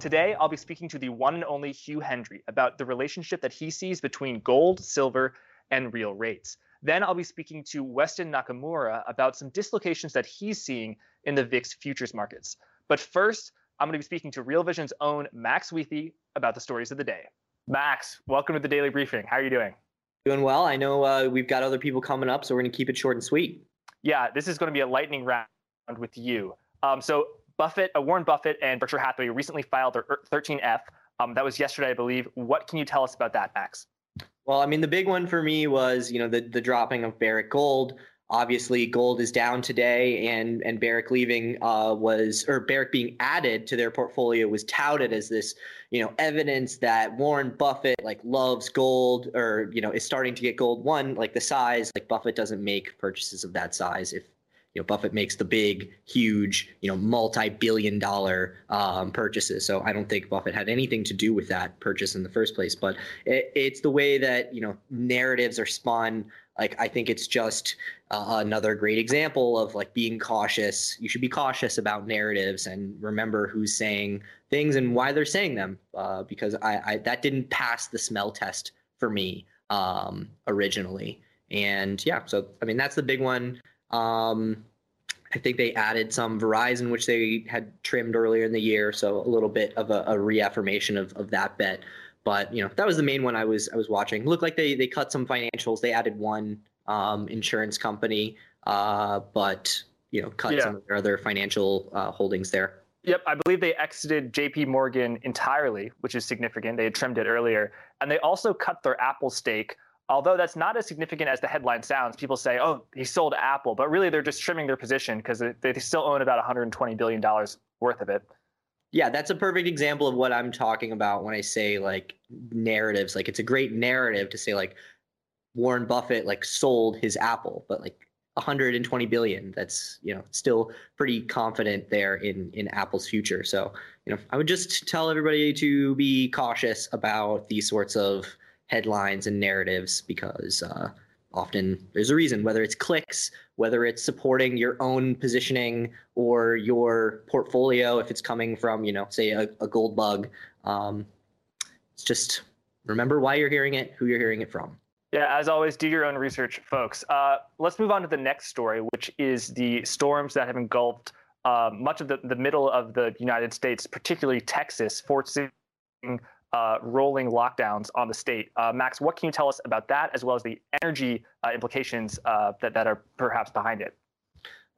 Today, I'll be speaking to the one and only Hugh Hendry about the relationship that he sees between gold, silver, and real rates. Then I'll be speaking to Weston Nakamura about some dislocations that he's seeing in the VIX futures markets. But first, I'm going to be speaking to Real Vision's own Max Wiethe about the stories of the day. Max, welcome to the daily briefing. How are you doing? Doing well. I know uh, we've got other people coming up, so we're going to keep it short and sweet. Yeah, this is going to be a lightning round with you. Um, so Buffett, uh, Warren Buffett, and Berkshire Hathaway recently filed their 13F. Um, that was yesterday, I believe. What can you tell us about that, Max? Well, I mean, the big one for me was, you know, the the dropping of Barrick Gold. Obviously, gold is down today, and and Barrick leaving uh, was or Barrick being added to their portfolio was touted as this, you know, evidence that Warren Buffett like loves gold or you know is starting to get gold. One, like the size, like Buffett doesn't make purchases of that size if you know, Buffett makes the big, huge, you know, multi-billion dollar um, purchases. So I don't think Buffett had anything to do with that purchase in the first place. But it, it's the way that you know narratives are spun. Like I think it's just uh, another great example of like being cautious. You should be cautious about narratives and remember who's saying things and why they're saying them. Uh, because I, I that didn't pass the smell test for me um, originally. And yeah, so I mean that's the big one. Um, I think they added some Verizon, which they had trimmed earlier in the year, so a little bit of a, a reaffirmation of, of that bet. But you know, that was the main one I was I was watching. Looked like they they cut some financials. They added one um, insurance company, uh, but you know, cut yeah. some of their other financial uh, holdings there. Yep, I believe they exited J.P. Morgan entirely, which is significant. They had trimmed it earlier, and they also cut their Apple stake although that's not as significant as the headline sounds, people say, oh, he sold Apple, but really they're just trimming their position because they still own about $120 billion worth of it. Yeah, that's a perfect example of what I'm talking about when I say like narratives. Like it's a great narrative to say like Warren Buffett like sold his Apple, but like 120 billion. That's you know still pretty confident there in in Apple's future. So you know I would just tell everybody to be cautious about these sorts of headlines and narratives because uh, often there's a reason, whether it's clicks, whether it's supporting your own positioning or your portfolio, if it's coming from, you know, say a, a gold bug. Um, it's just remember why you're hearing it, who you're hearing it from. Yeah, as always, do your own research, folks. Uh, let's move on to the next story, which is the storms that have engulfed uh, much of the, the middle of the United States, particularly Texas, forcing uh, rolling lockdowns on the state. Uh, Max, what can you tell us about that, as well as the energy uh, implications uh, that, that are perhaps behind it?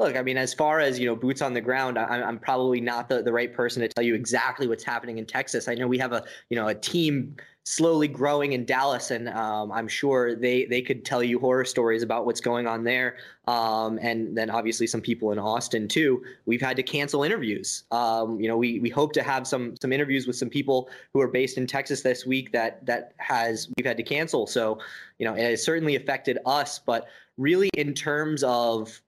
Look, I mean, as far as you know, boots on the ground, I, I'm probably not the, the right person to tell you exactly what's happening in Texas. I know we have a you know a team slowly growing in Dallas, and um, I'm sure they they could tell you horror stories about what's going on there. Um, and then obviously some people in Austin too. We've had to cancel interviews. Um, you know, we we hope to have some some interviews with some people who are based in Texas this week that that has we've had to cancel. So you know, it has certainly affected us, but really in terms of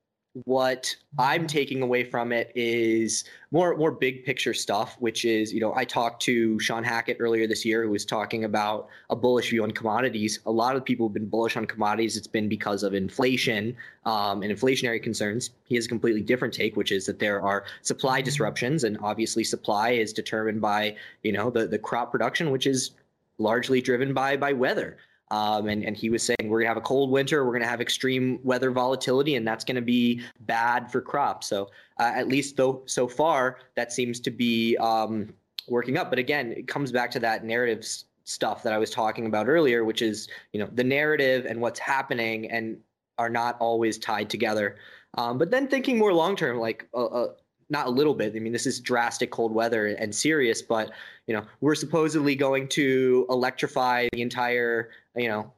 what I'm taking away from it is more more big picture stuff, which is, you know, I talked to Shawn Hackett earlier this year who was talking about a bullish view on commodities. A lot of people have been bullish on commodities. It's been because of inflation um, and inflationary concerns. He has a completely different take, which is that there are supply disruptions, and obviously supply is determined by, you know, the, the crop production, which is largely driven by by weather. Um, and, and he was saying we're going to have a cold winter, we're going to have extreme weather volatility, and that's going to be bad for crops. So uh, at least though so far, that seems to be um, working up. But again, it comes back to that narrative stuff that I was talking about earlier, which is you know the narrative and what's happening and are not always tied together. Um, but then thinking more long term, like uh, uh, not a little bit. I mean, this is drastic cold weather and serious, but you know, we're supposedly going to electrify the entire, you know,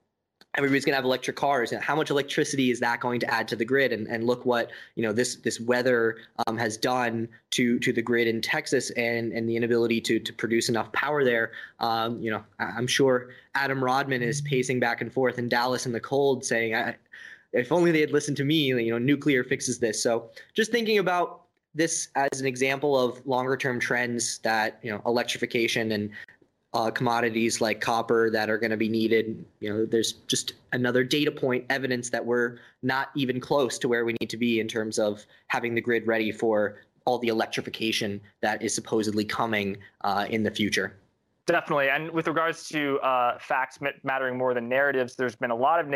everybody's going to have electric cars. And how much electricity is that going to add to the grid? And, and look what you know this this weather um, has done to to the grid in Texas and and the inability to to produce enough power there. Um, you know I'm sure Adam Rodman is pacing back and forth in Dallas in the cold saying if only they had listened to me you know nuclear fixes this. So just thinking about this as an example of longer term trends that you know electrification and uh, commodities like copper that are going to be needed. You know, there's just another data point, evidence that we're not even close to where we need to be in terms of having the grid ready for all the electrification that is supposedly coming uh, in the future. Definitely. And with regards to uh, facts mattering more than narratives, there's been a lot of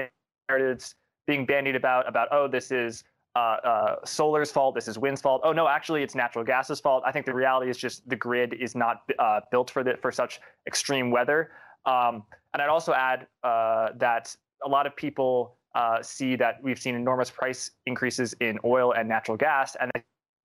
narratives being bandied about about oh this is uh, uh, solar's fault. This is wind's fault. Oh no, actually, it's natural gas's fault. I think the reality is just the grid is not uh, built for the, for such extreme weather. Um, and I'd also add uh, that a lot of people uh, see that we've seen enormous price increases in oil and natural gas, and they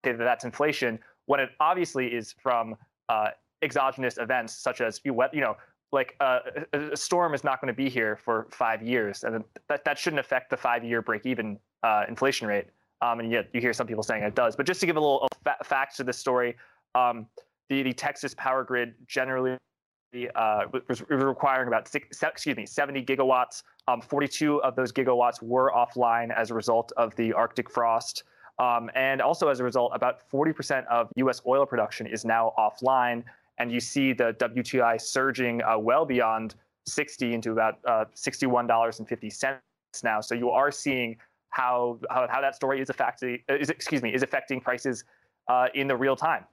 say that that's inflation. When it obviously is from uh, exogenous events such as you know like uh, a, storm is not going to be here for five years, and that that shouldn't affect the five-year break-even uh, inflation rate. Um, and yet you hear some people saying it does. But just to give a little fa- facts to this story, um, the, the Texas power grid generally uh, was, was, requiring about six, excuse me 70 gigawatts. Um, 42 of those gigawatts were offline as a result of the Arctic frost. Um, and also as a result, about 40% of U.S. oil production is now offline. And you see the WTI surging uh, well beyond 60 into about uh, $61.50 now. So you are seeing how how, how that story is affecting is excuse me is affecting prices uh, in the real time.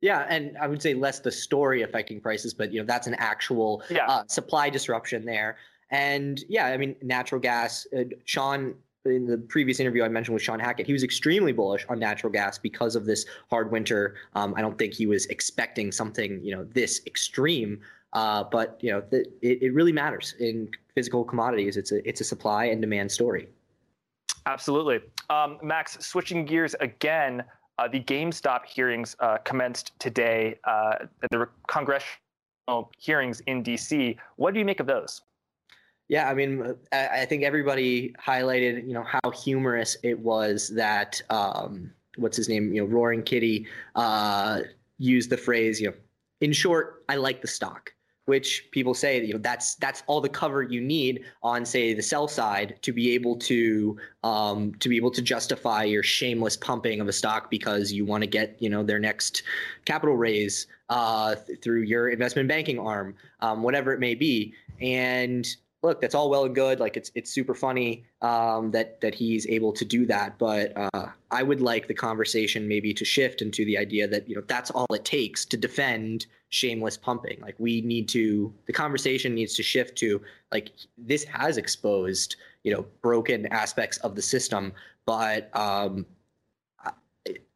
Yeah, and I would say less the story affecting prices, but you know that's an actual yeah. uh, supply disruption there. And yeah, I mean natural gas. Uh, Shawn in the previous interview I mentioned with Shawn Hackett, he was extremely bullish on natural gas because of this hard winter. Um, I don't think he was expecting something you know this extreme. Uh, but you know, the, it, it really matters in physical commodities. It's a it's a supply and demand story. Absolutely. Um, Max, switching gears again, uh, the GameStop hearings uh, commenced today, uh, the congressional hearings in DC. What do you make of those? Yeah, I mean, I, think everybody highlighted, you know, how humorous it was that um, what's his name, you know, Roaring Kitty uh, used the phrase, you know, in short, I like the stock which people say you know that's that's all the cover you need on say the sell side to be able to um, to be able to justify your shameless pumping of a stock because you want to get you know their next capital raise uh, th- through your investment banking arm, um, whatever it may be, and look, that's all well and good. Like it's it's super funny um, that that he's able to do that. But uh, I would like the conversation maybe to shift into the idea that you know that's all it takes to defend shameless pumping. Like we need to the conversation needs to shift to like this has exposed you know broken aspects of the system, but um,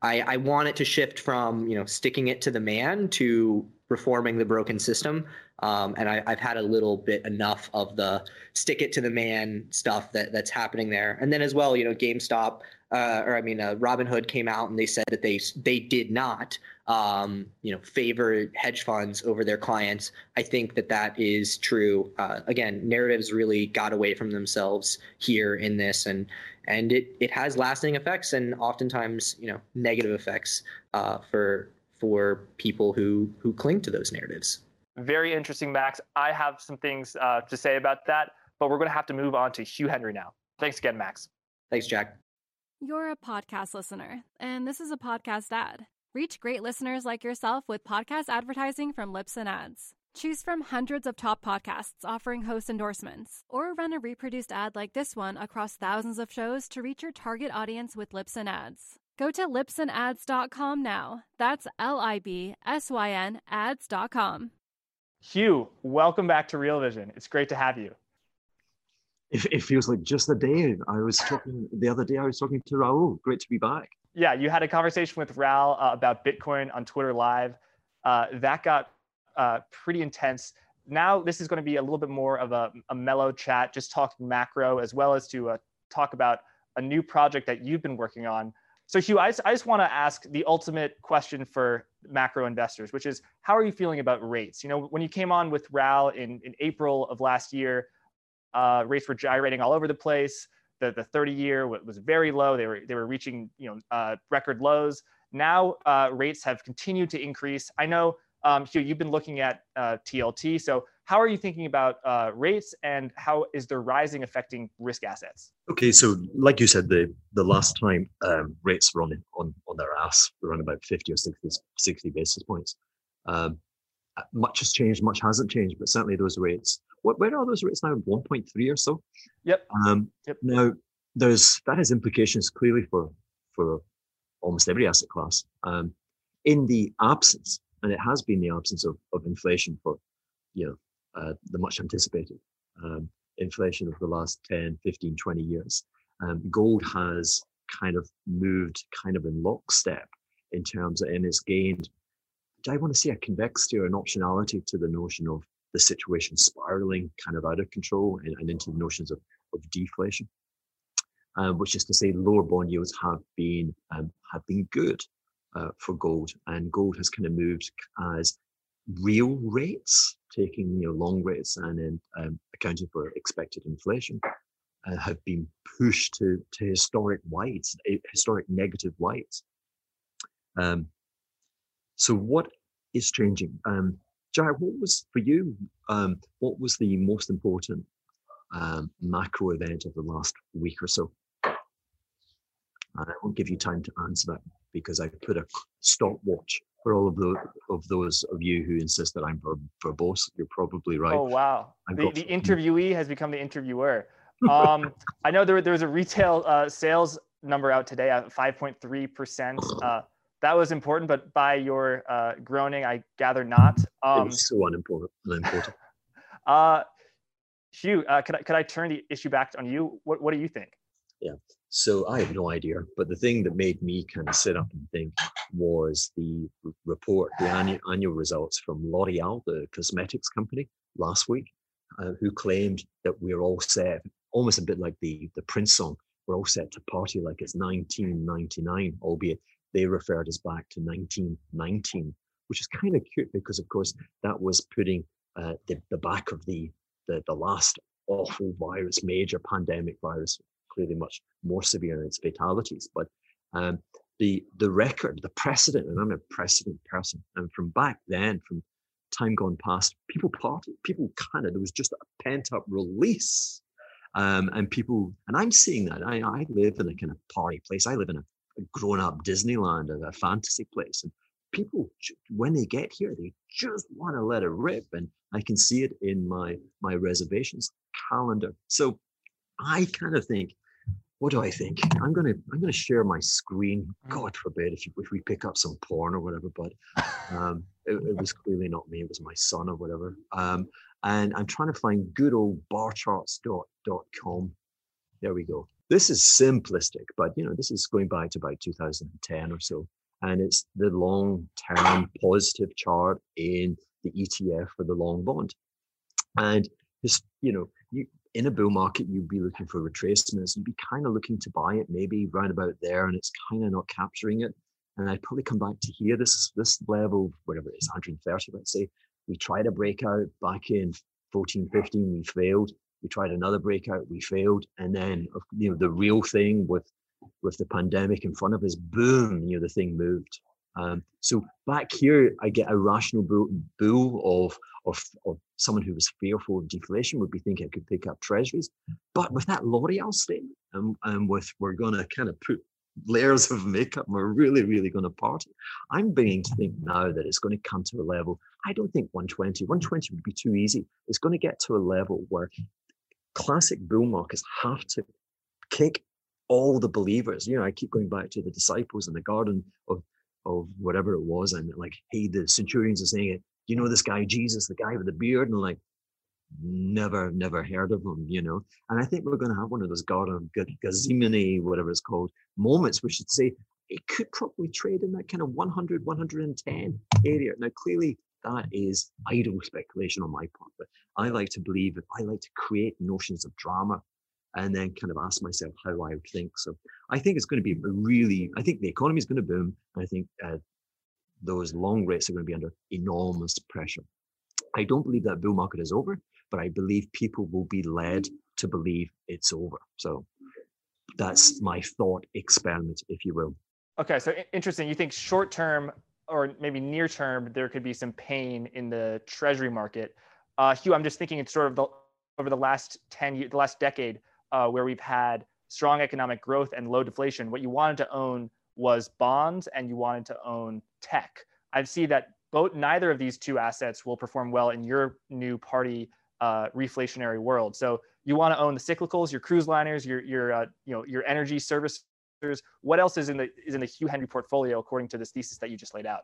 I, I want it to shift from you know sticking it to the man to reforming the broken system. Um, and I, have had a little bit enough of the stick it to the man stuff that that's happening there. And then as well, you know, GameStop, uh, or I mean, uh, Robinhood came out and they said that they they did not, um, you know, favor hedge funds over their clients. I think that that is true. Uh, again, narratives really got away from themselves here in this, and and it it has lasting effects and oftentimes you know negative effects uh, for for people who who cling to those narratives. Very interesting, Max. I have some things uh, to say about that, but we're going to have to move on to Hugh Hendry now. Thanks again, Max. Thanks, Jack. You're a podcast listener, and this is a podcast ad. Reach great listeners like yourself with podcast advertising from Libsyn Ads. Choose from hundreds of top podcasts offering host endorsements, or run a reproduced ad like this one across thousands of shows to reach your target audience with Libsyn Ads. Go to libsynads.com now. That's L I B S Y N ads.com. Hugh, welcome back to Real Vision. It's great to have you. It, it feels like just the day I was talking the other day. I was talking to Raoul. Great to be back. Yeah, you had a conversation with Raoul uh, about Bitcoin on Twitter Live. Uh, that got uh, pretty intense. Now this is going to be a little bit more of a, a mellow chat, just talking macro as well as to uh, talk about a new project that you've been working on so Hugh, I just, I just want to ask the ultimate question for macro investors, which is how are you feeling about rates? You know, when you came on with Raoul in, in April of last year, uh, rates were gyrating all over the place. The, the 30 year was very low. They were, they were reaching you know, uh, record lows. Now uh, rates have continued to increase. I know, um, Hugh, you've been looking at uh, TLT. So how are you thinking about uh, rates and how is their rising affecting risk assets? Okay, so like you said, the the last time um, rates were on, on on their ass, around about 50 or 60, 60 basis points. Um, much has changed, much hasn't changed, but certainly those rates. What, where are those rates now? 1.3 or so. Yep. Um, yep. Now, there's that has implications clearly for for almost every asset class. Um, in the absence, and it has been the absence of, of inflation for you know uh, the much anticipated um, inflation of the last 10, 15, 20 years. Um, gold has kind of moved kind of in lockstep in terms of, and it's gained, do I want to say a convexity or an optionality to the notion of the situation spiraling kind of out of control and, and into the notions of, of deflation. Um, which is to say lower bond yields have been um, have been good uh, for gold, and gold has kind of moved as real rates, taking you know long rates and then um, accounting for expected inflation, uh, have been pushed to to historic wides, historic negative wides. Um, so what is changing? Um, what was for you? Um, what was the most important um, macro event of the last week or so? I won't give you time to answer that because I put a stopwatch for all of the of those of you who insist that I'm verbose. You're probably right. Oh wow! the, the interviewee has become the interviewer. Um, I know there, there was a retail uh, sales number out today at 5.3 percent. Uh, that was important, but by your uh, groaning, I gather not. Um, it was so unimportant. unimportant. uh, Hugh, uh, could I could I turn the issue back on you? What what do you think? Yeah. So I have no idea. But the thing that made me kind of sit up and think was the report, the annual, annual results from L'Oreal, the cosmetics company, last week, uh, who claimed that we're all set, almost a bit like the, the Prince song, we're all set to party like it's 1999, albeit they referred us back to 1919, which is kind of cute because, of course, that was putting uh, the, the back of the, the, the last awful virus, major pandemic virus clearly much more severe in its fatalities. But um, the the record, the precedent, and I'm a precedent person, and from back then, from time gone past, people partied, people kind of there was just a pent up release, um, and people, and I'm seeing that. I, I live in a kind of party place. I live in a, grown up Disneyland, a fantasy place, and people when they get here, they just want to let it rip, and I can see it in my my reservations calendar. So I kind of think what do I think? I'm gonna I'm gonna share my screen. Mm. God forbid if you, if we pick up some porn or whatever, but um, it, it, was clearly not me. It was my son or whatever. Um, and I'm trying to find good old barcharts.com. There we go. This is simplistic, but you know this is going back to about 2010 or so, and it's the long-term positive chart in the ETF for the long bond. And this, you know, you in a bull market, you'd be looking for retracements. You'd be kind of looking to buy it maybe round about there, and it's kind of not capturing it. And I'd probably come back to here, this this level, whatever it is, 130, let's say. We tried a breakout back in 14, 15, we failed. We tried another breakout, we failed. And then you know the real thing with with the pandemic in front of us, boom, you know, the thing moved. Um, so back here, I get a rational bull, bull of, of, of someone who was fearful of deflation would be thinking I could pick up treasuries. But with that L'Oreal statement, and, um, and um, with we're going to kind of put layers of makeup, we're really, really going to party. I'm beginning to think now that it's going to come to a level. I don't think 120, 120 would be too easy. It's going to get to a level where classic bull markets have to kick all the believers. You know, I keep going back to the disciples in the garden of of whatever it was. And like, hey, the centurions are saying it. You know this guy Jesus, the guy with the beard, and like, never, never heard of him. You know. And I think we're going to have one of those Garden Gethsemane, whatever it's called, moments. We should say it could probably trade in that kind of 100, 110 area. Now, clearly, that is idle speculation on my part, but I like to believe I like to create notions of drama and then kind of ask myself how I would think. So I think it's going to be really, I think the economy is going to boom. I think uh, those long rates are going to be under enormous pressure. I don't believe that bull market is over, but I believe people will be led to believe it's over. So that's my thought experiment, if you will. Okay, so interesting. You think short term or maybe near term there could be some pain in the treasury market. Uh, Hugh, I'm just thinking it's sort of the, over the last 10 years, the last decade, uh, where we've had strong economic growth and low deflation. What you wanted to own was bonds and you wanted to own tech. I see that both neither of these two assets will perform well in your new party uh, reflationary world. So you want to own the cyclicals, your cruise liners, your your uh, you know your energy services. What else is in the is in the Hugh Hendry portfolio according to this thesis that you just laid out?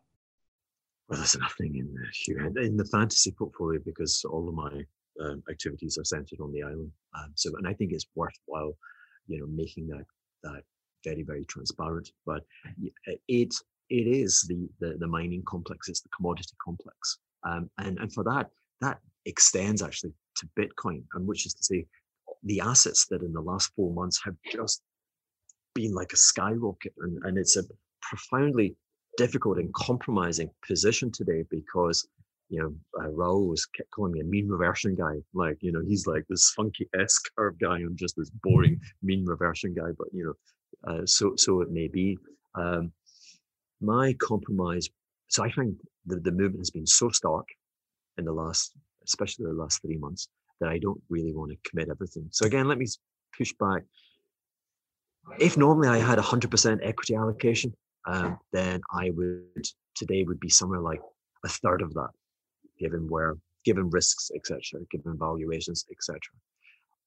Well, there's nothing in the Hugh Hendry in the fantasy portfolio because all of my um, activities are centered on the island. Um, so, and I think it's worthwhile, you know, making that that very very transparent. But it it is the the, the mining complex. It's the commodity complex, um, and and for that that extends actually to Bitcoin, and which is to say, the assets that in the last four months have just been like a skyrocket, and, and it's a profoundly difficult and compromising position today because you know uh, Raoul was kept calling me a mean reversion guy. Like you know he's like this funky S curve guy. I'm just this boring mean reversion guy. But you know, uh, so so it may be. Um, my compromise. So I find the, the movement has been so stark in the last especially the last three months, that I don't really want to commit everything. So again, let me push back. If normally I had 100% equity allocation, um, then I would today would be somewhere like a third of that, given where given risks, etc., given valuations, etc.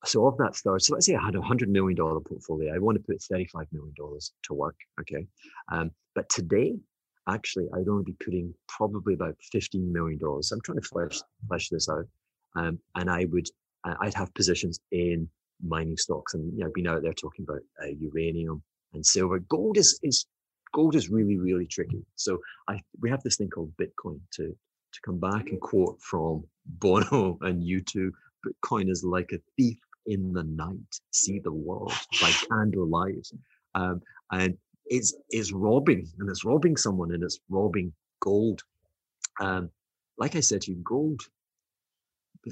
So of that third, so let's say I had a hundred million dollar portfolio, I want to put thirty-five million dollars to work. Okay, um, but today actually I'd only be putting probably about $15 million. I'm trying to flesh, flesh this out. Um, and I would, I'd have positions in mining stocks and, you know, I've been out there talking about uh, uranium and silver. Gold is, is, gold is really, really tricky. So I, we have this thing called Bitcoin to, to come back and quote from Bono and U2. Bitcoin is like a thief in the night, see the world by candlelight. Um, and it's, is robbing and it's robbing someone and it's robbing gold. Um, like I said to you, gold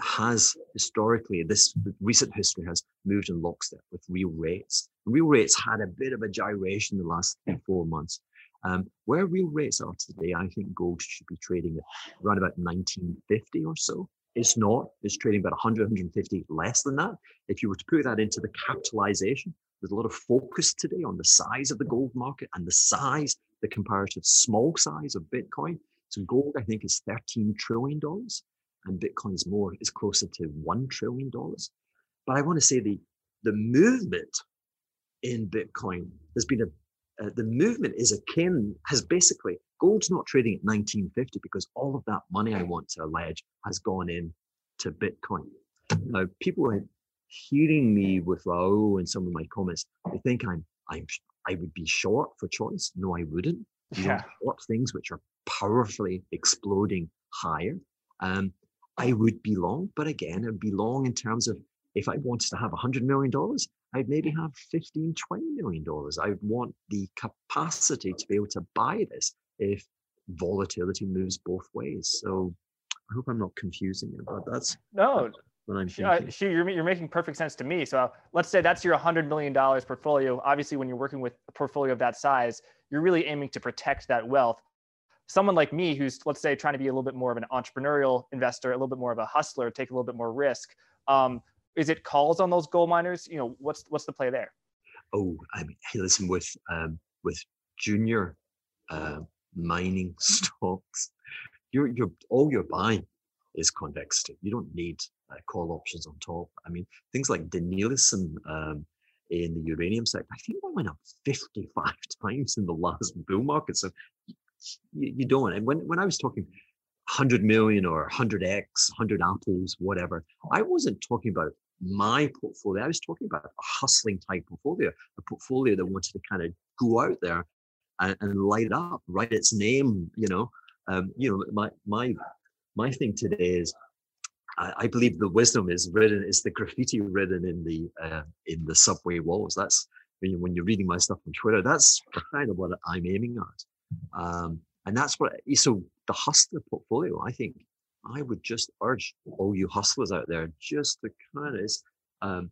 has historically this recent history has moved in lockstep with real rates. Real rates had a bit of a gyration in the last four months. Um, where real rates are today, I think gold should be trading at around about 1950 or so. It's not. It's trading about 100, 150 less than that. If you were to put that into the capitalization there's a lot of focus today on the size of the gold market and the size, the comparative small size of Bitcoin. So gold, I think, is $13 trillion and Bitcoin is more, is closer to $1 trillion. But I want to say the, the movement in Bitcoin has been a uh, the movement is akin has basically gold's not trading at 1950 because all of that money I want to allege has gone in to Bitcoin. Now people are hearing me with Raoul and some of my comments, they think I'm I'm I would be short for choice. No, I wouldn't. You yeah. short things which are powerfully exploding higher. Um, I would be long, but again, it would be long in terms of if I wanted to have $100 million, I'd maybe have 15, 20 million dollars. I would want the capacity to be able to buy this if volatility moves both ways. So I hope I'm not confusing you, but that's no, what I'm thinking. Uh, you're, you're making perfect sense to me. So let's say that's your $100 million portfolio. Obviously, when you're working with a portfolio of that size, you're really aiming to protect that wealth. Someone like me, who's, let's say, trying to be a little bit more of an entrepreneurial investor, a little bit more of a hustler, take a little bit more risk. Um, is it calls on those gold miners? You know, what's what's the play there? Oh, I mean, hey, listen, with um, with junior uh, mining stocks, you're you're all you're buying is convexity. You don't need uh, call options on top. I mean, things like Denison um, in the uranium sector, I think that went up 55 times in the last bull market. So you, you don't. And when, when I was talking 100 million or 100x, 100 apples, whatever, I wasn't talking about my portfolio. I was talking about a hustling type portfolio, a portfolio that wanted to kind of go out there and, and light up, write its name. You know, um, you know, my my my thing today is I, I, believe the wisdom is written is the graffiti written in the uh, in the subway walls. That's when, you, when you're reading my stuff on Twitter. That's kind of what I'm aiming at, um, and that's what. So the hustler portfolio, I think, I would just urge all you hustlers out there just to kind of um,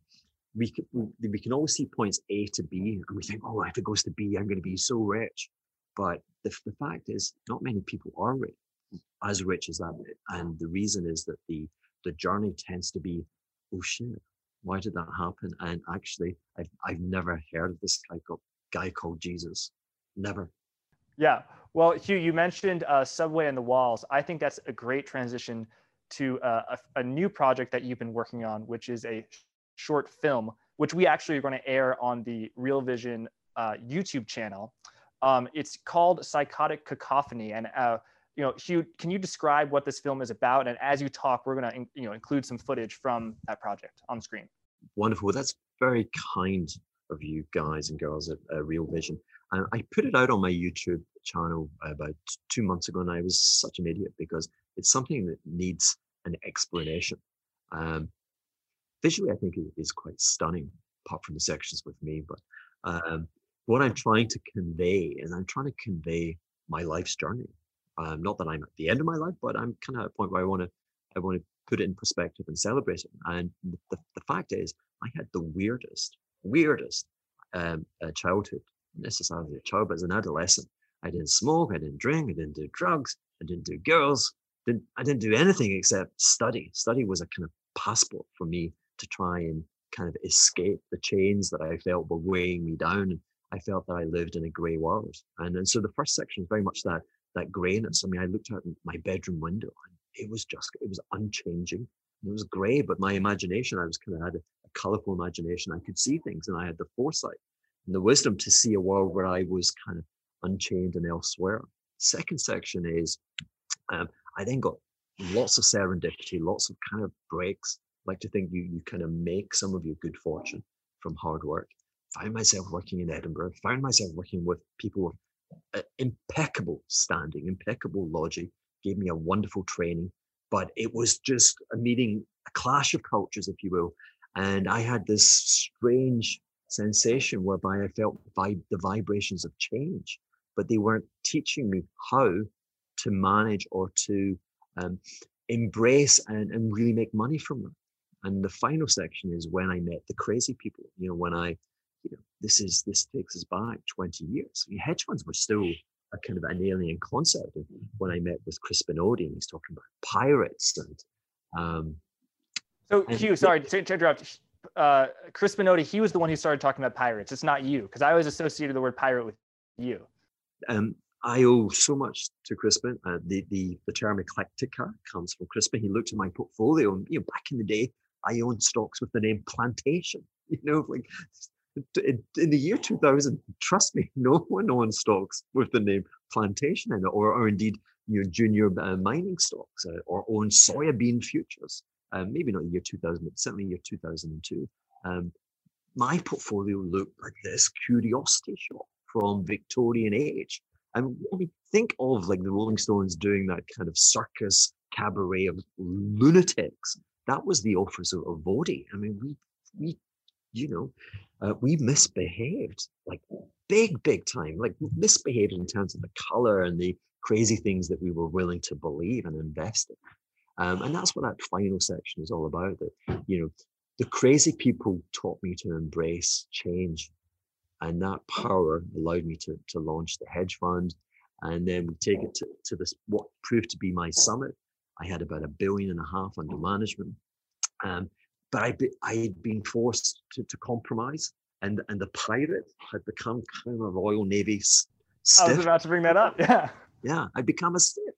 we can, we can always see points A to B, and we think, oh, if it goes to B, I'm going to be so rich. But the, the fact is, not many people are rich, as rich as that. And the reason is that the the journey tends to be, oh shit, why did that happen? And actually, I've I've never heard of this guy guy called Jesus, never. Yeah. Well, Hugh, you mentioned uh, Subway and the Walls. I think that's a great transition to uh, a, a, new project that you've been working on, which is a short film, which we actually are going to air on the Real Vision uh, YouTube channel. Um, it's called Psychotic Cacophony, and uh, you know, Hugh, can you describe what this film is about? And as you talk, we're going to you know include some footage from that project on screen. Wonderful. That's very kind of you guys and girls at Real Vision. And I put it out on my YouTube channel about two months ago, and I was such an idiot because it's something that needs an explanation. Um, visually, I think it is quite stunning, apart from the sections with me. But um, what I'm trying to convey is I'm trying to convey my life's journey. Um, not that I'm at the end of my life, but I'm kind of at a point where I want to I want to put it in perspective and celebrate it. And the, the fact is, I had the weirdest, weirdest um, uh, childhood. Necessarily a child, but as an adolescent, I didn't smoke, I didn't drink, I didn't do drugs, I didn't do girls, didn't I didn't do anything except study. Study was a kind of passport for me to try and kind of escape the chains that I felt were weighing me down. I felt that I lived in a grey world. And, and so the first section is very much that that greyness. I mean, I looked out my bedroom window and it was just it was unchanging. It was grey, but my imagination, I was kind of had a, a colourful imagination. I could see things and I had the foresight and the wisdom to see a world where I was kind of unchained and elsewhere. Second section is um, I then got lots of serendipity, lots of kind of breaks. I like to think you you kind of make some of your good fortune from hard work. Found myself working in Edinburgh. Found myself working with people with uh, impeccable standing, impeccable logic. Gave me a wonderful training, but it was just a meeting, a clash of cultures, if you will. And I had this strange sensation whereby I felt vi- the vibrations of change, but they weren't teaching me how to manage or to um, embrace and, and really make money from them. And the final section is when I met the crazy people. You know, when I, you know, this is this takes us back 20 years. I mean, hedge funds were still a kind of an alien concept. And when I met with Crispin Odey, and he's talking about pirates and. Um, so Hugh, sorry to interrupt. Uh, Crispin Odey, he was the one who started talking about pirates. It's not you, because I always associated the word pirate with you. Um, I owe so much to Crispin. Uh, the, the, the term eclectica comes from Crispin. He looked at my portfolio and, you know, back in the day, I owned stocks with the name Plantation. You know, like in, in the year 2000, trust me, no one owned stocks with the name Plantation in it, or, or indeed, you know, junior uh, mining stocks uh, or owned soybean futures. Um, maybe not year 2000, but certainly year 2002. Um, my portfolio looked like this curiosity shop from Victorian age and when we think of like the Rolling Stones doing that kind of circus cabaret of lunatics, that was the office of, of Odey. I mean, we, we, you know, uh, we misbehaved like big, big time, like misbehaved in terms of the color and the crazy things that we were willing to believe and invest in. Um, and that's what that final section is all about. That you know, the crazy people taught me to embrace change and that power allowed me to, to launch the hedge fund. And then we take it to, to this, what proved to be my summit. I had about a billion and a half under management. Um, but I, I had been forced to, to compromise. And, and the pirate had become kind of a Royal Navy stiff. I was about to bring that up. Yeah. Yeah. I'd become a stiff.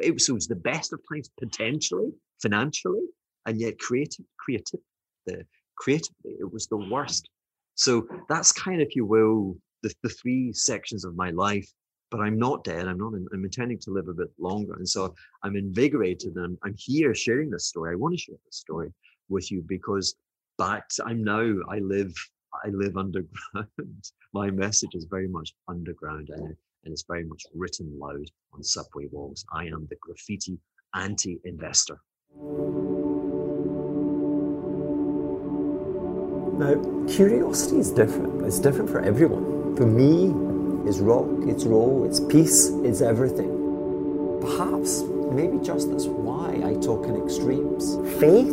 It was, it was the best of times potentially, financially, and yet creative, creative, the creatively, it was the worst so that's kind of, if you will, the, the three sections of my life. But I'm not dead. I'm not. I'm intending to live a bit longer, and so I'm invigorated. And I'm here sharing this story. I want to share this story with you because, but I'm now. I live. I live underground. my message is very much underground, and, and it's very much written loud on subway walls. I am the graffiti anti-investor. Now, curiosity is different. It's different for everyone. For me, it's rock, it's roll, it's peace, it's everything. Perhaps, maybe just that's why I talk in extremes. Faith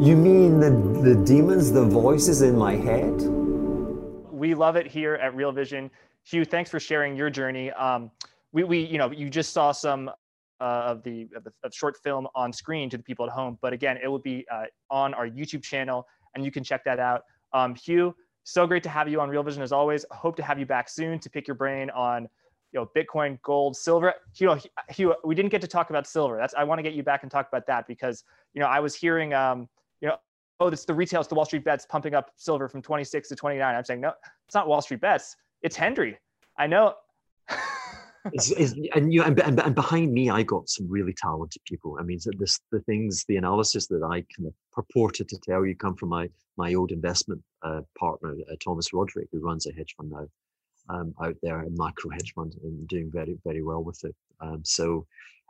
You mean the, the demons, the voices in my head? We love it here at Real Vision. Hugh, thanks for sharing your journey. Um, we, we, you know, you just saw some uh, of the of the of short film on screen to the people at home, but again, it will be uh, on our YouTube channel, and you can check that out. Um, Hugh, so great to have you on Real Vision as always. Hope to have you back soon to pick your brain on you know Bitcoin, gold, silver. Know, Hugh, we didn't get to talk about silver. That's I want to get you back and talk about that because you know I was hearing um, you know oh it's the retail, it's the Wall Street bets pumping up silver from 26 to 29. I'm saying no, it's not Wall Street bets. It's Hendry. I know. it's, it's, and you and, and, and behind me, I got some really talented people. I mean, this the things, the analysis that I kind of purported to tell you come from my my old investment uh, partner, uh, Thomas Roderick, who runs a hedge fund now um, out there, a macro hedge fund, and doing very very well with it. Um, so,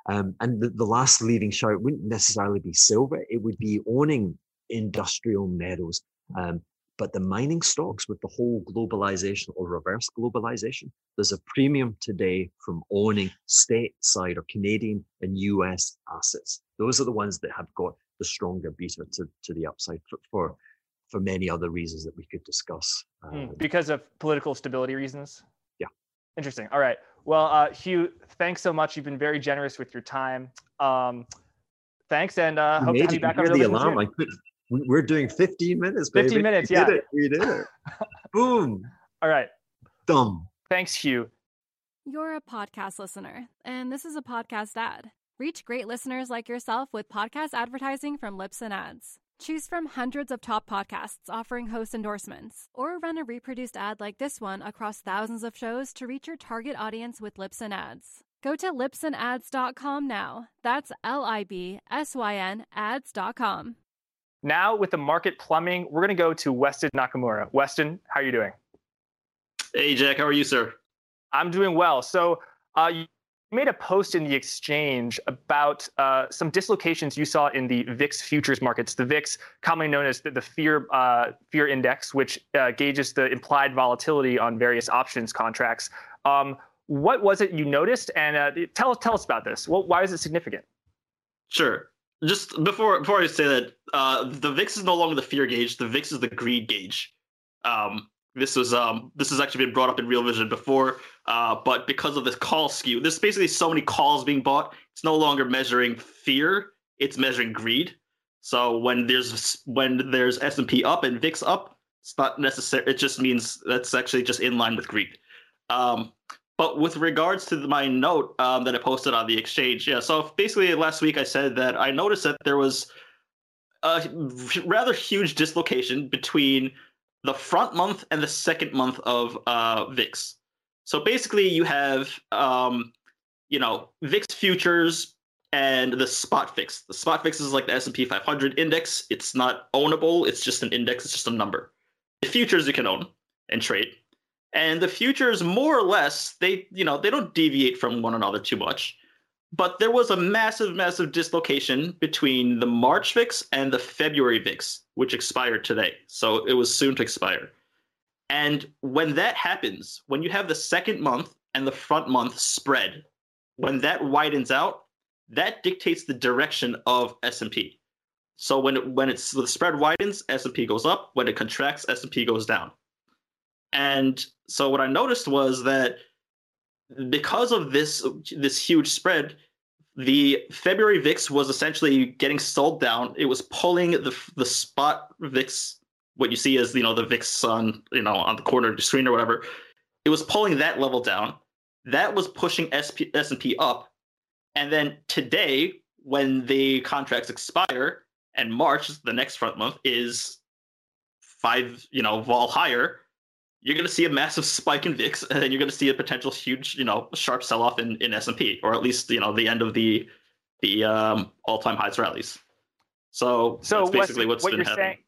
um, and the, the last leading shout wouldn't necessarily be silver; it would be owning industrial metals. Um, but the mining stocks with the whole globalization or reverse globalization, there's a premium today from owning stateside or Canadian and US assets. Those are the ones that have got the stronger beta to, to the upside for, for, for many other reasons that we could discuss. Mm, because of political stability reasons? Yeah. Interesting. All right. Well, uh, Hugh, thanks so much. You've been very generous with your time. Um, thanks, and uh, hope to have you back on the alarm. I could, we're doing 15 minutes, baby. 15 minutes, we yeah. Did it. We did it. Boom. All right. Dumb. Thanks, Hugh. You're a podcast listener, and this is a podcast ad. Reach great listeners like yourself with podcast advertising from Libsyn Ads. Choose from hundreds of top podcasts offering host endorsements, or run a reproduced ad like this one across thousands of shows to reach your target audience with Libsyn Ads. Go to libsynads.com now. That's L I B S Y N ads.com. Now, with the market plumbing, we're going to go to Weston Nakamura. Weston, how are you doing? Hey, Jack. How are you, sir? I'm doing well. So, uh, you made a post in the exchange about uh, some dislocations you saw in the VIX futures markets. The VIX, commonly known as the, the fear uh, fear index, which uh, gauges the implied volatility on various options contracts. Um, what was it you noticed? And uh, tell tell us about this. Well, why is it significant? Sure just before before I say that, uh, the VIX is no longer the fear gauge. The VIX is the greed gauge. Um, this was um, this has actually been brought up in Real Vision before, uh, but because of this call skew, there's basically so many calls being bought. It's no longer measuring fear; it's measuring greed. So when there's when there's S and P up and VIX up, it's not necessary. It just means that's actually just in line with greed. Um, but with regards to my note um, that I posted on the exchange, yeah. So basically, last week I said that I noticed that there was a rather huge dislocation between the front month and the second month of uh, VIX. So basically, you have um, you know VIX futures and the spot VIX. The spot VIX is like the S and P 500 index. It's not ownable. It's just an index. It's just a number. The futures you can own and trade and the futures more or less they you know they don't deviate from one another too much. But there was a massive massive dislocation between the march vix and the february vix which expired today. So it was soon to expire. And when that happens when you have the second month and the front month spread when that widens out that dictates the direction of s&p so when it, when it's the spread widens s&p goes up. When it contracts s&p goes down. And so what I noticed was that because of this this huge spread, the February VIX was essentially getting sold down. It was pulling the the spot VIX, what you see as you know the VIX on you know on the corner of the screen or whatever. It was pulling that level down. That was pushing SP, S&P up. And then today, when the contracts expire, and March, the next front month, is five, you know, vol higher you're going to see a massive spike in VIX, and then you're going to see a potential huge, you know, sharp sell-off in, in S&P, or at least, you know, the end of the the um, all-time highs rallies. So, so that's basically what's what been happening. Saying,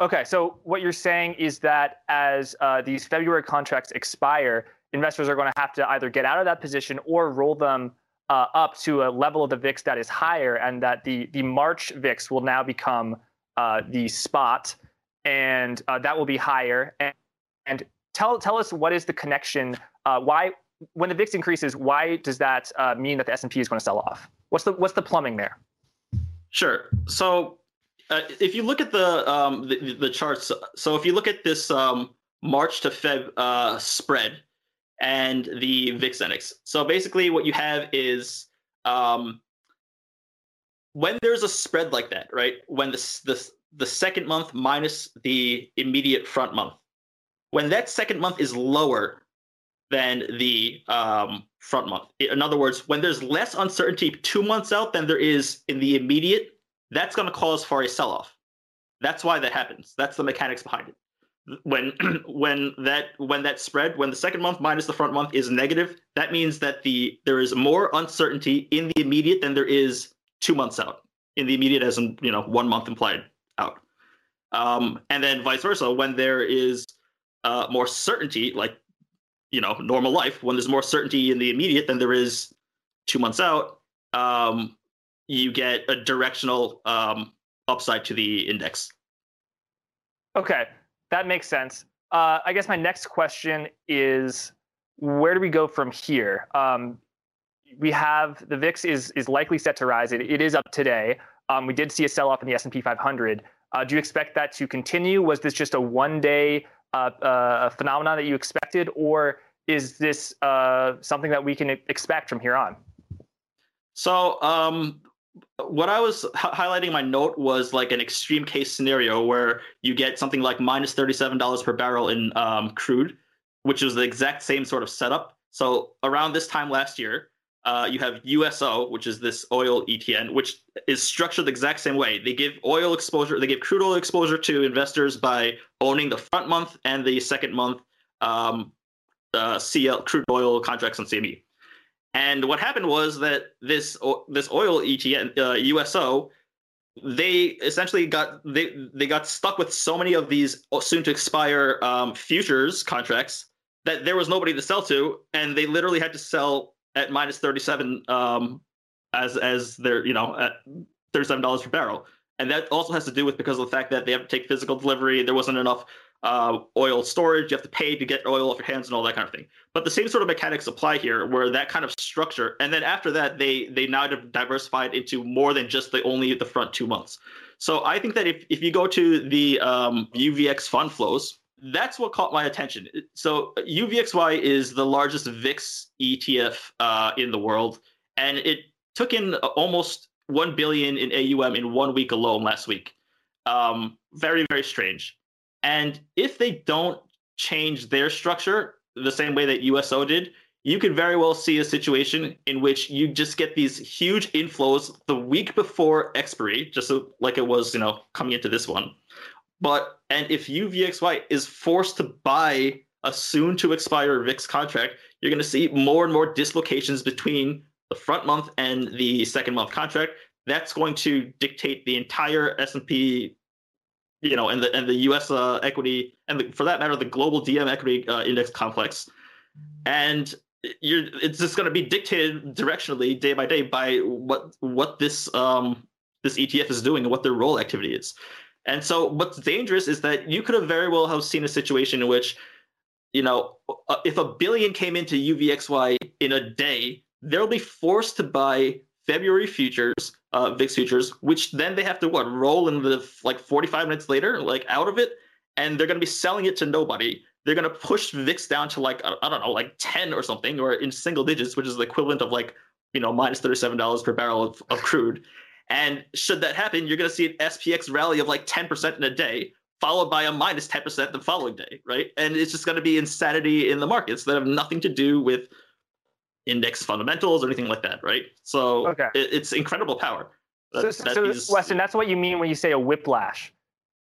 okay, so what you're saying is that as uh, these February contracts expire, investors are going to have to either get out of that position or roll them uh, up to a level of the VIX that is higher, and that the the March VIX will now become uh, the spot, and uh, that will be higher. And and tell tell us what is the connection? Uh, why when the VIX increases, why does that uh, mean that the S and P is going to sell off? What's the what's the plumbing there? Sure. So uh, if you look at the, um, the the charts, so if you look at this um, March to Feb uh, spread and the VIX index, so basically what you have is um, when there's a spread like that, right? When the the the second month minus the immediate front month, when that second month is lower than the um, front month. In other words, when there's less uncertainty two months out than there is in the immediate, that's going to cause for a sell-off. That's why that happens. That's the mechanics behind it. When when that when that spread when the second month minus the front month is negative, that means that the there is more uncertainty in the immediate than there is two months out. In the immediate, as in you know one month implied out, um, and then vice versa. When there is uh, more certainty, like you know normal life. When there's more certainty in the immediate than there is two months out um, you get a directional um, upside to the index. Okay that makes sense. Uh, i guess my next question is where do we go from here? Um, we have the vix is is likely set to rise. It, it is up today. Um, we did see a sell off in the s&p 500 uh, do you expect that to continue? Was this just a one day uh, uh, phenomenon that you expected, or is this uh, something that we can expect from here on? So, um, what I was h- highlighting in my note was like an extreme case scenario where you get something like minus $37 per barrel in um, crude, which is the exact same sort of setup. So, around this time last year, uh, you have USO, which is this oil ETN, which is structured the exact same way. They give oil exposure, they give crude oil exposure to investors by owning the front month and the second month um, uh, CL crude oil contracts on CME. And what happened was that this this oil ETN uh, USO, they essentially got they they got stuck with so many of these soon to expire um, futures contracts that there was nobody to sell to, and they literally had to sell at minus 37 um, as as their you know at 37 dollars per barrel. And that also has to do with because of the fact that they have to take physical delivery there wasn't enough uh, oil storage you have to pay to get oil off your hands and all that kind of thing. But the same sort of mechanics apply here where that kind of structure and then after that they they now have diversified into more than just the only the front two months. So i think that if, if you go to the um, uvx fund flows that's what caught my attention. So UVXY is the largest VIX ETF uh, in the world, and it took in almost one billion in AUM in one week alone last week. Um, very very strange. And if they don't change their structure the same way that USO did, you could very well see a situation in which you just get these huge inflows the week before expiry, just so, like it was, you know, coming into this one. But and if UVXY is forced to buy a soon to expire VIX contract, you're going to see more and more dislocations between the front month and the second month contract. That's going to dictate the entire S&P, you know, and the and the U.S. Uh, equity and the, for that matter the global DM equity uh, index complex, and you're it's just going to be dictated directionally day by day by what what this um this ETF is doing and what their roll activity is. And so what's dangerous is that you could have very well have seen a situation in which, you know, uh, if a billion came into UVXY in a day, they'll be forced to buy February futures, uh, VIX futures, which then they have to what roll in the like 45 minutes later, like out of it, and they're going to be selling it to nobody. They're going to push VIX down to like I don't know, like 10 or something, or in single digits, which is the equivalent of like you know minus 37 dollars per barrel of, of crude. And should that happen, you're going to see an SPX rally of like 10% in a day, followed by a minus 10% the following day, right? And it's just going to be insanity in the markets that have nothing to do with index fundamentals or anything like that, right? So okay. it, it's incredible power. That, so, so is, Weston, that's what you mean when you say a whiplash.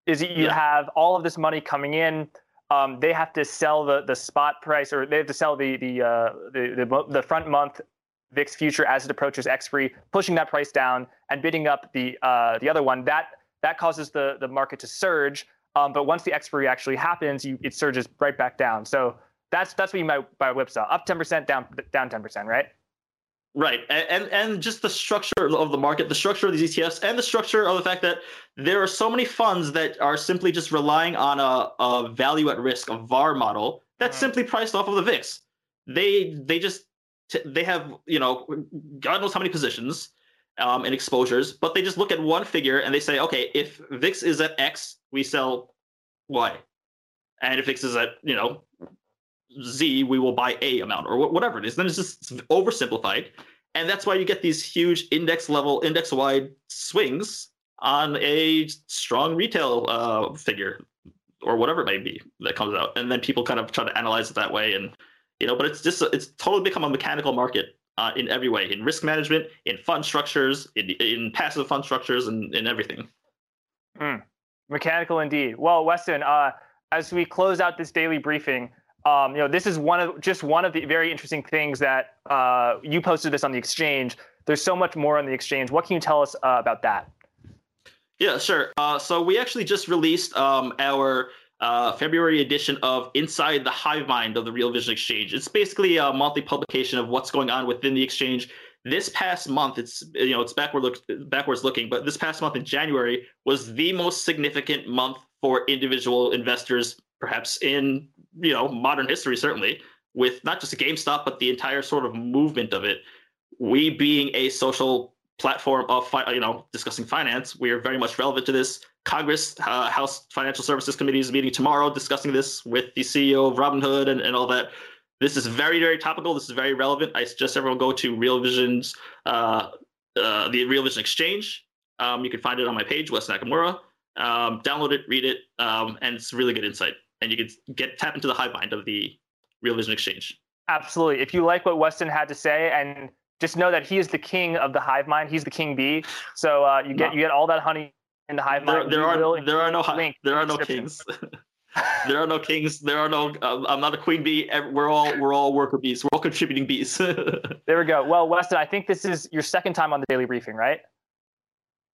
Is you yeah. have all of this money coming in. Um, they have to sell the, the spot price, or they have to sell the the, uh, the the the front month VIX future as it approaches expiry, pushing that price down and bidding up the uh, the other one. That that causes the the market to surge. Um, but once the expiry actually happens, you, it surges right back down. So that's that's what you meant by whipsaw. Up 10%, down down 10%, right? Right, and, and and just the structure of the market, the structure of these ETFs, and the structure of the fact that there are so many funds that are simply just relying on a, a value at risk, a VAR model that's mm. simply priced off of the VIX. They they just they have you know god knows how many positions um, in exposures, but they just look at one figure and they say, okay, if VIX is at X, we sell Y, and if VIX is at you know Z, we will buy A amount or whatever it is. Then it's just oversimplified, and that's why you get these huge index level, index wide swings on a strong retail uh, figure or whatever it may be that comes out, and then people kind of try to analyze it that way, and you know, but it's just it's totally become a mechanical market uh, in every way, in risk management, in fund structures, in, in passive fund structures, and in everything. Mm. Mechanical indeed. Well, Weston, uh, as we close out this daily briefing, um, you know, this is one of just one of the very interesting things that uh, you posted this on the exchange. There's so much more on the exchange. What can you tell us uh, about that? Yeah, sure. Uh, so we actually just released um, our uh, February edition of Inside the Hive Mind of the Real Vision Exchange. It's basically a monthly publication of what's going on within the exchange. This past month, it's you know it's backward look backwards looking, but this past month in January was the most significant month for individual investors, perhaps in you know modern history, certainly with not just GameStop but the entire sort of movement of it. We being a social platform of you know discussing finance, we are very much relevant to this. Congress uh, House Financial Services Committee is meeting tomorrow discussing this with the CEO of Robinhood and, and all that. This is very, very topical. This is very relevant. I suggest everyone go to Real Vision's, uh, uh, the Real Vision Exchange. Um, you can find it on my page, Wes Nakamura. Um, download it, read it, um, and it's really good insight. And you can get tap into the hive mind of the Real Vision Exchange. Absolutely. If you like what Weston had to say, and just know that he is the king of the hive mind. He's the king bee. So uh, you get no. you get all that honey in the hive mind. There, are are there are no there are no kings. there are no kings. There are no. Uh, I'm not a queen bee. We're all we're all worker bees. We're all contributing bees. there we go. Well, Weston, I think this is your second time on the daily briefing, right?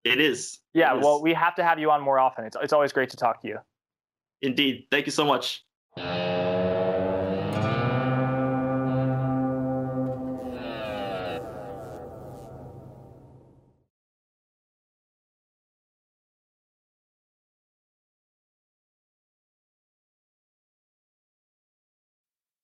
It is. Yeah. It is. Well, we have to have you on more often. It's it's always great to talk to you. Indeed. Thank you so much.